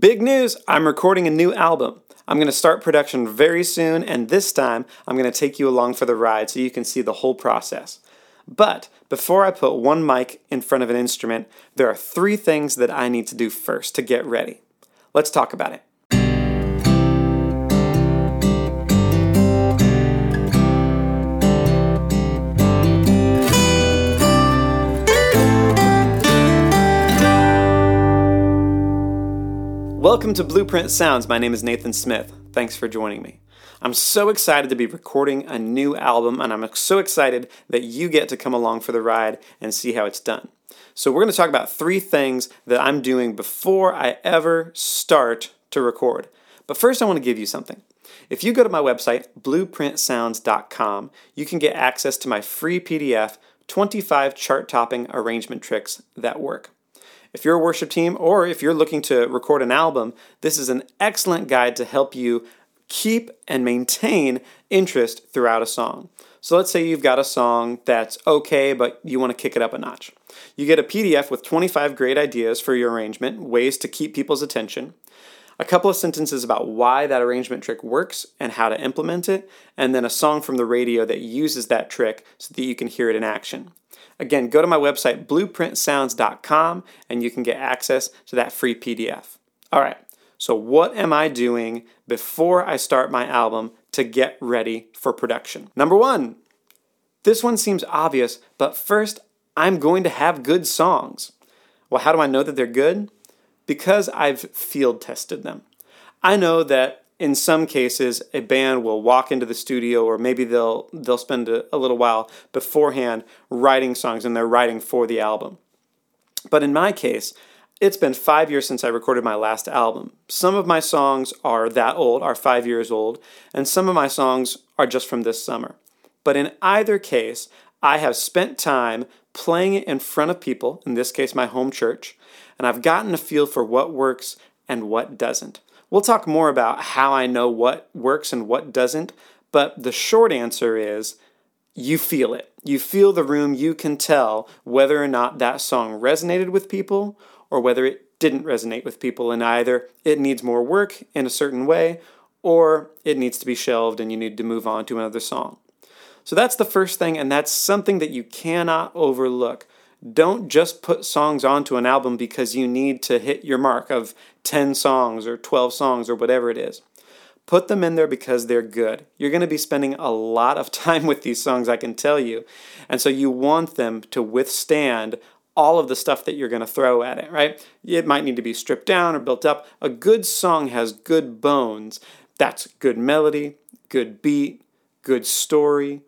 Big news! I'm recording a new album. I'm going to start production very soon, and this time I'm going to take you along for the ride so you can see the whole process. But before I put one mic in front of an instrument, there are three things that I need to do first to get ready. Let's talk about it. Welcome to Blueprint Sounds. My name is Nathan Smith. Thanks for joining me. I'm so excited to be recording a new album, and I'm so excited that you get to come along for the ride and see how it's done. So, we're going to talk about three things that I'm doing before I ever start to record. But first, I want to give you something. If you go to my website, blueprintsounds.com, you can get access to my free PDF 25 chart topping arrangement tricks that work. If you're a worship team or if you're looking to record an album, this is an excellent guide to help you keep and maintain interest throughout a song. So let's say you've got a song that's okay, but you want to kick it up a notch. You get a PDF with 25 great ideas for your arrangement, ways to keep people's attention, a couple of sentences about why that arrangement trick works and how to implement it, and then a song from the radio that uses that trick so that you can hear it in action. Again, go to my website, blueprintsounds.com, and you can get access to that free PDF. All right, so what am I doing before I start my album to get ready for production? Number one, this one seems obvious, but first, I'm going to have good songs. Well, how do I know that they're good? Because I've field tested them. I know that in some cases a band will walk into the studio or maybe they'll they'll spend a, a, little while beforehand writing songs and they're writing for the album. But in my case it's been five years since i recorded my last album. Some of my songs are that old are five years old and some of my songs are just from this summer. But in either case i have spent time playing it in front of people in this case my home church and i've gotten a feel for what works and what doesn't We'll talk more about how I know what works and what doesn't, but the short answer is you feel it. You feel the room, you can tell whether or not that song resonated with people or whether it didn't resonate with people, and either it needs more work in a certain way or it needs to be shelved and you need to move on to another song. So that's the first thing, and that's something that you cannot overlook. Don't just put songs onto an album because you need to hit your mark of 10 songs or 12 songs or whatever it is. Put them in there because they're good. You're going to be spending a lot of time with these songs, I can tell you. And so you want them to withstand all of the stuff that you're going to throw at it, right? It might need to be stripped down or built up. A good song has good bones. That's good melody, good beat, good story,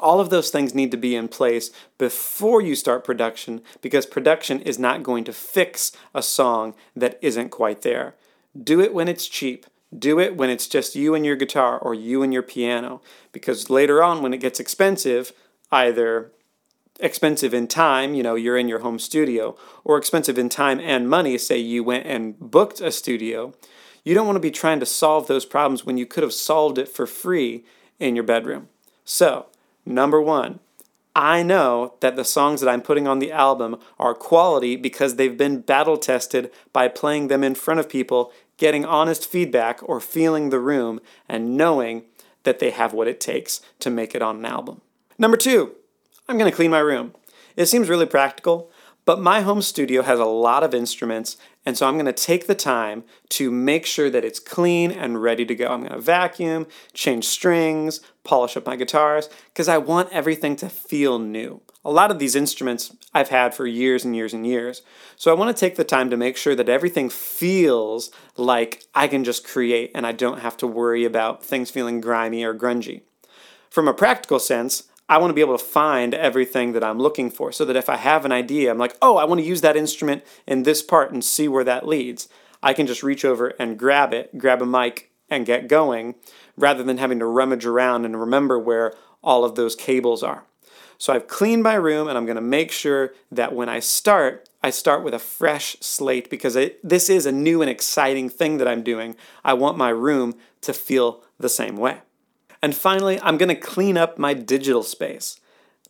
all of those things need to be in place before you start production because production is not going to fix a song that isn't quite there. Do it when it's cheap. Do it when it's just you and your guitar or you and your piano because later on, when it gets expensive, either expensive in time, you know, you're in your home studio, or expensive in time and money, say you went and booked a studio, you don't want to be trying to solve those problems when you could have solved it for free in your bedroom. So, Number one, I know that the songs that I'm putting on the album are quality because they've been battle tested by playing them in front of people, getting honest feedback, or feeling the room and knowing that they have what it takes to make it on an album. Number two, I'm going to clean my room. It seems really practical, but my home studio has a lot of instruments, and so I'm going to take the time to make sure that it's clean and ready to go. I'm going to vacuum, change strings, polish up my guitars, because I want everything to feel new. A lot of these instruments I've had for years and years and years. So I want to take the time to make sure that everything feels like I can just create and I don't have to worry about things feeling grimy or grungy. From a practical sense, I want to be able to find everything that I'm looking for so that if I have an idea, I'm like, oh, I want to use that instrument in this part and see where that leads. I can just reach over and grab it, grab a mic, and get going rather than having to rummage around and remember where all of those cables are. So I've cleaned my room and I'm going to make sure that when I start, I start with a fresh slate because it, this is a new and exciting thing that I'm doing. I want my room to feel the same way. And finally, I'm going to clean up my digital space.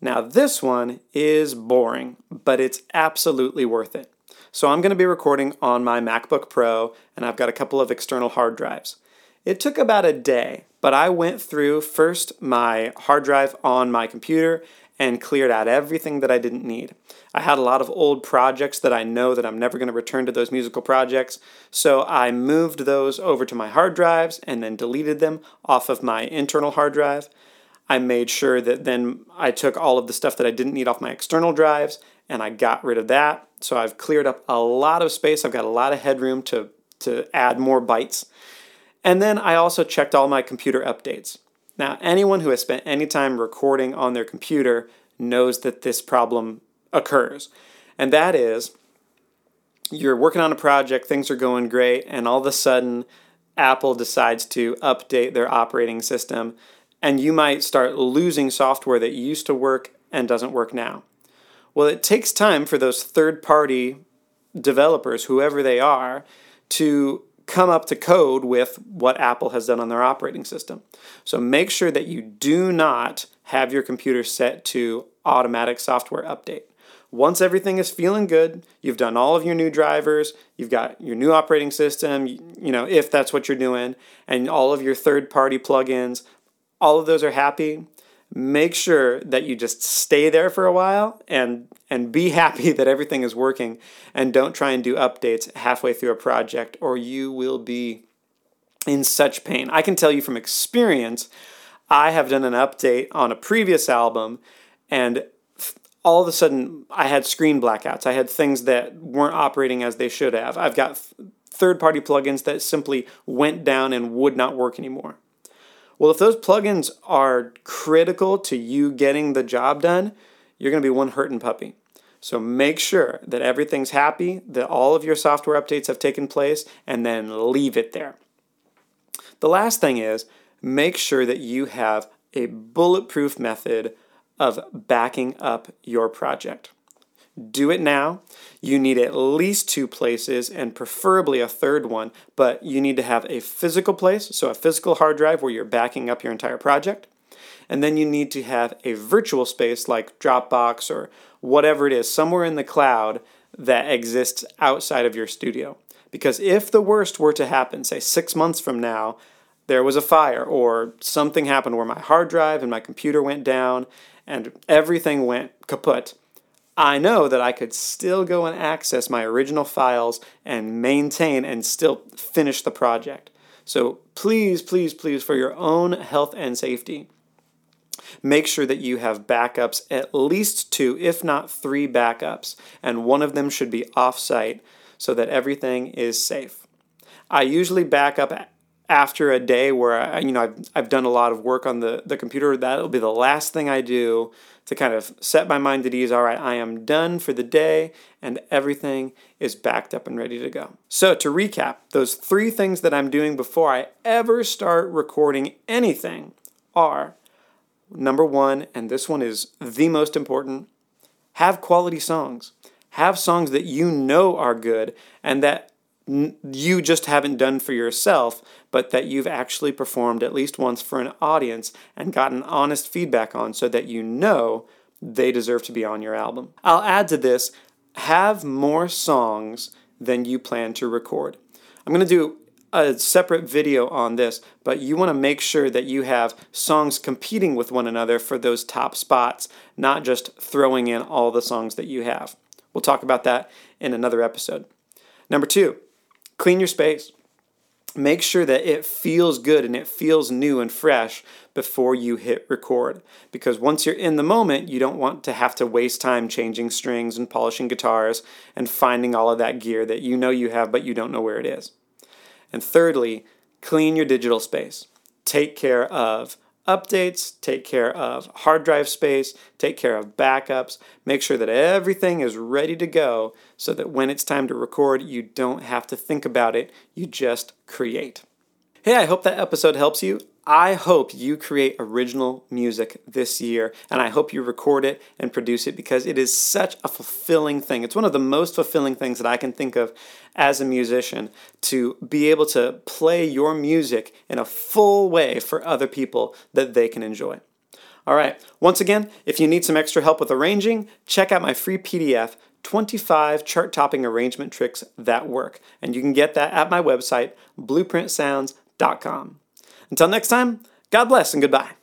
Now, this one is boring, but it's absolutely worth it. So I'm going to be recording on my MacBook Pro, and I've got a couple of external hard drives. It took about a day, but I went through first my hard drive on my computer and cleared out everything that I didn't need. I had a lot of old projects that I know that I'm never going to return to those musical projects, so I moved those over to my hard drives and then deleted them off of my internal hard drive. I made sure that then I took all of the stuff that I didn't need off my external drives and I got rid of that. So I've cleared up a lot of space. I've got a lot of headroom to, to add more bytes. And then I also checked all my computer updates. Now, anyone who has spent any time recording on their computer knows that this problem occurs. And that is you're working on a project, things are going great, and all of a sudden Apple decides to update their operating system, and you might start losing software that used to work and doesn't work now. Well, it takes time for those third party developers, whoever they are, to come up to code with what Apple has done on their operating system. So make sure that you do not have your computer set to automatic software update. Once everything is feeling good, you've done all of your new drivers, you've got your new operating system, you know, if that's what you're doing, and all of your third party plugins, all of those are happy, make sure that you just stay there for a while and and be happy that everything is working and don't try and do updates halfway through a project or you will be in such pain. I can tell you from experience, I have done an update on a previous album and all of a sudden I had screen blackouts. I had things that weren't operating as they should have. I've got third party plugins that simply went down and would not work anymore. Well, if those plugins are critical to you getting the job done, you're going to be one hurting puppy. So make sure that everything's happy, that all of your software updates have taken place, and then leave it there. The last thing is make sure that you have a bulletproof method of backing up your project. Do it now. You need at least two places and preferably a third one, but you need to have a physical place, so a physical hard drive where you're backing up your entire project. And then you need to have a virtual space like Dropbox or whatever it is, somewhere in the cloud that exists outside of your studio. Because if the worst were to happen, say six months from now, there was a fire or something happened where my hard drive and my computer went down and everything went kaput, I know that I could still go and access my original files and maintain and still finish the project. So please, please, please, for your own health and safety, make sure that you have backups, at least two, if not three backups, and one of them should be offsite so that everything is safe. I usually back up after a day where I, you know I've, I've done a lot of work on the, the computer. That'll be the last thing I do to kind of set my mind at ease. All right, I am done for the day and everything is backed up and ready to go. So, to recap, those three things that I'm doing before I ever start recording anything are number one, and this one is the most important have quality songs. Have songs that you know are good and that you just haven't done for yourself, but that you've actually performed at least once for an audience and gotten honest feedback on so that you know they deserve to be on your album. I'll add to this have more songs than you plan to record. I'm going to do a separate video on this, but you want to make sure that you have songs competing with one another for those top spots, not just throwing in all the songs that you have. We'll talk about that in another episode. Number two, Clean your space. Make sure that it feels good and it feels new and fresh before you hit record. Because once you're in the moment, you don't want to have to waste time changing strings and polishing guitars and finding all of that gear that you know you have but you don't know where it is. And thirdly, clean your digital space. Take care of updates, take care of hard drive space, take care of backups, make sure that everything is ready to go so that when it's time to record, you don't have to think about it, you just create. Hey, I hope that episode helps you. I hope you create original music this year, and I hope you record it and produce it because it is such a fulfilling thing. It's one of the most fulfilling things that I can think of as a musician to be able to play your music in a full way for other people that they can enjoy. All right, once again, if you need some extra help with arranging, check out my free PDF 25 chart topping arrangement tricks that work. And you can get that at my website, blueprintsounds.com. Until next time, God bless and goodbye.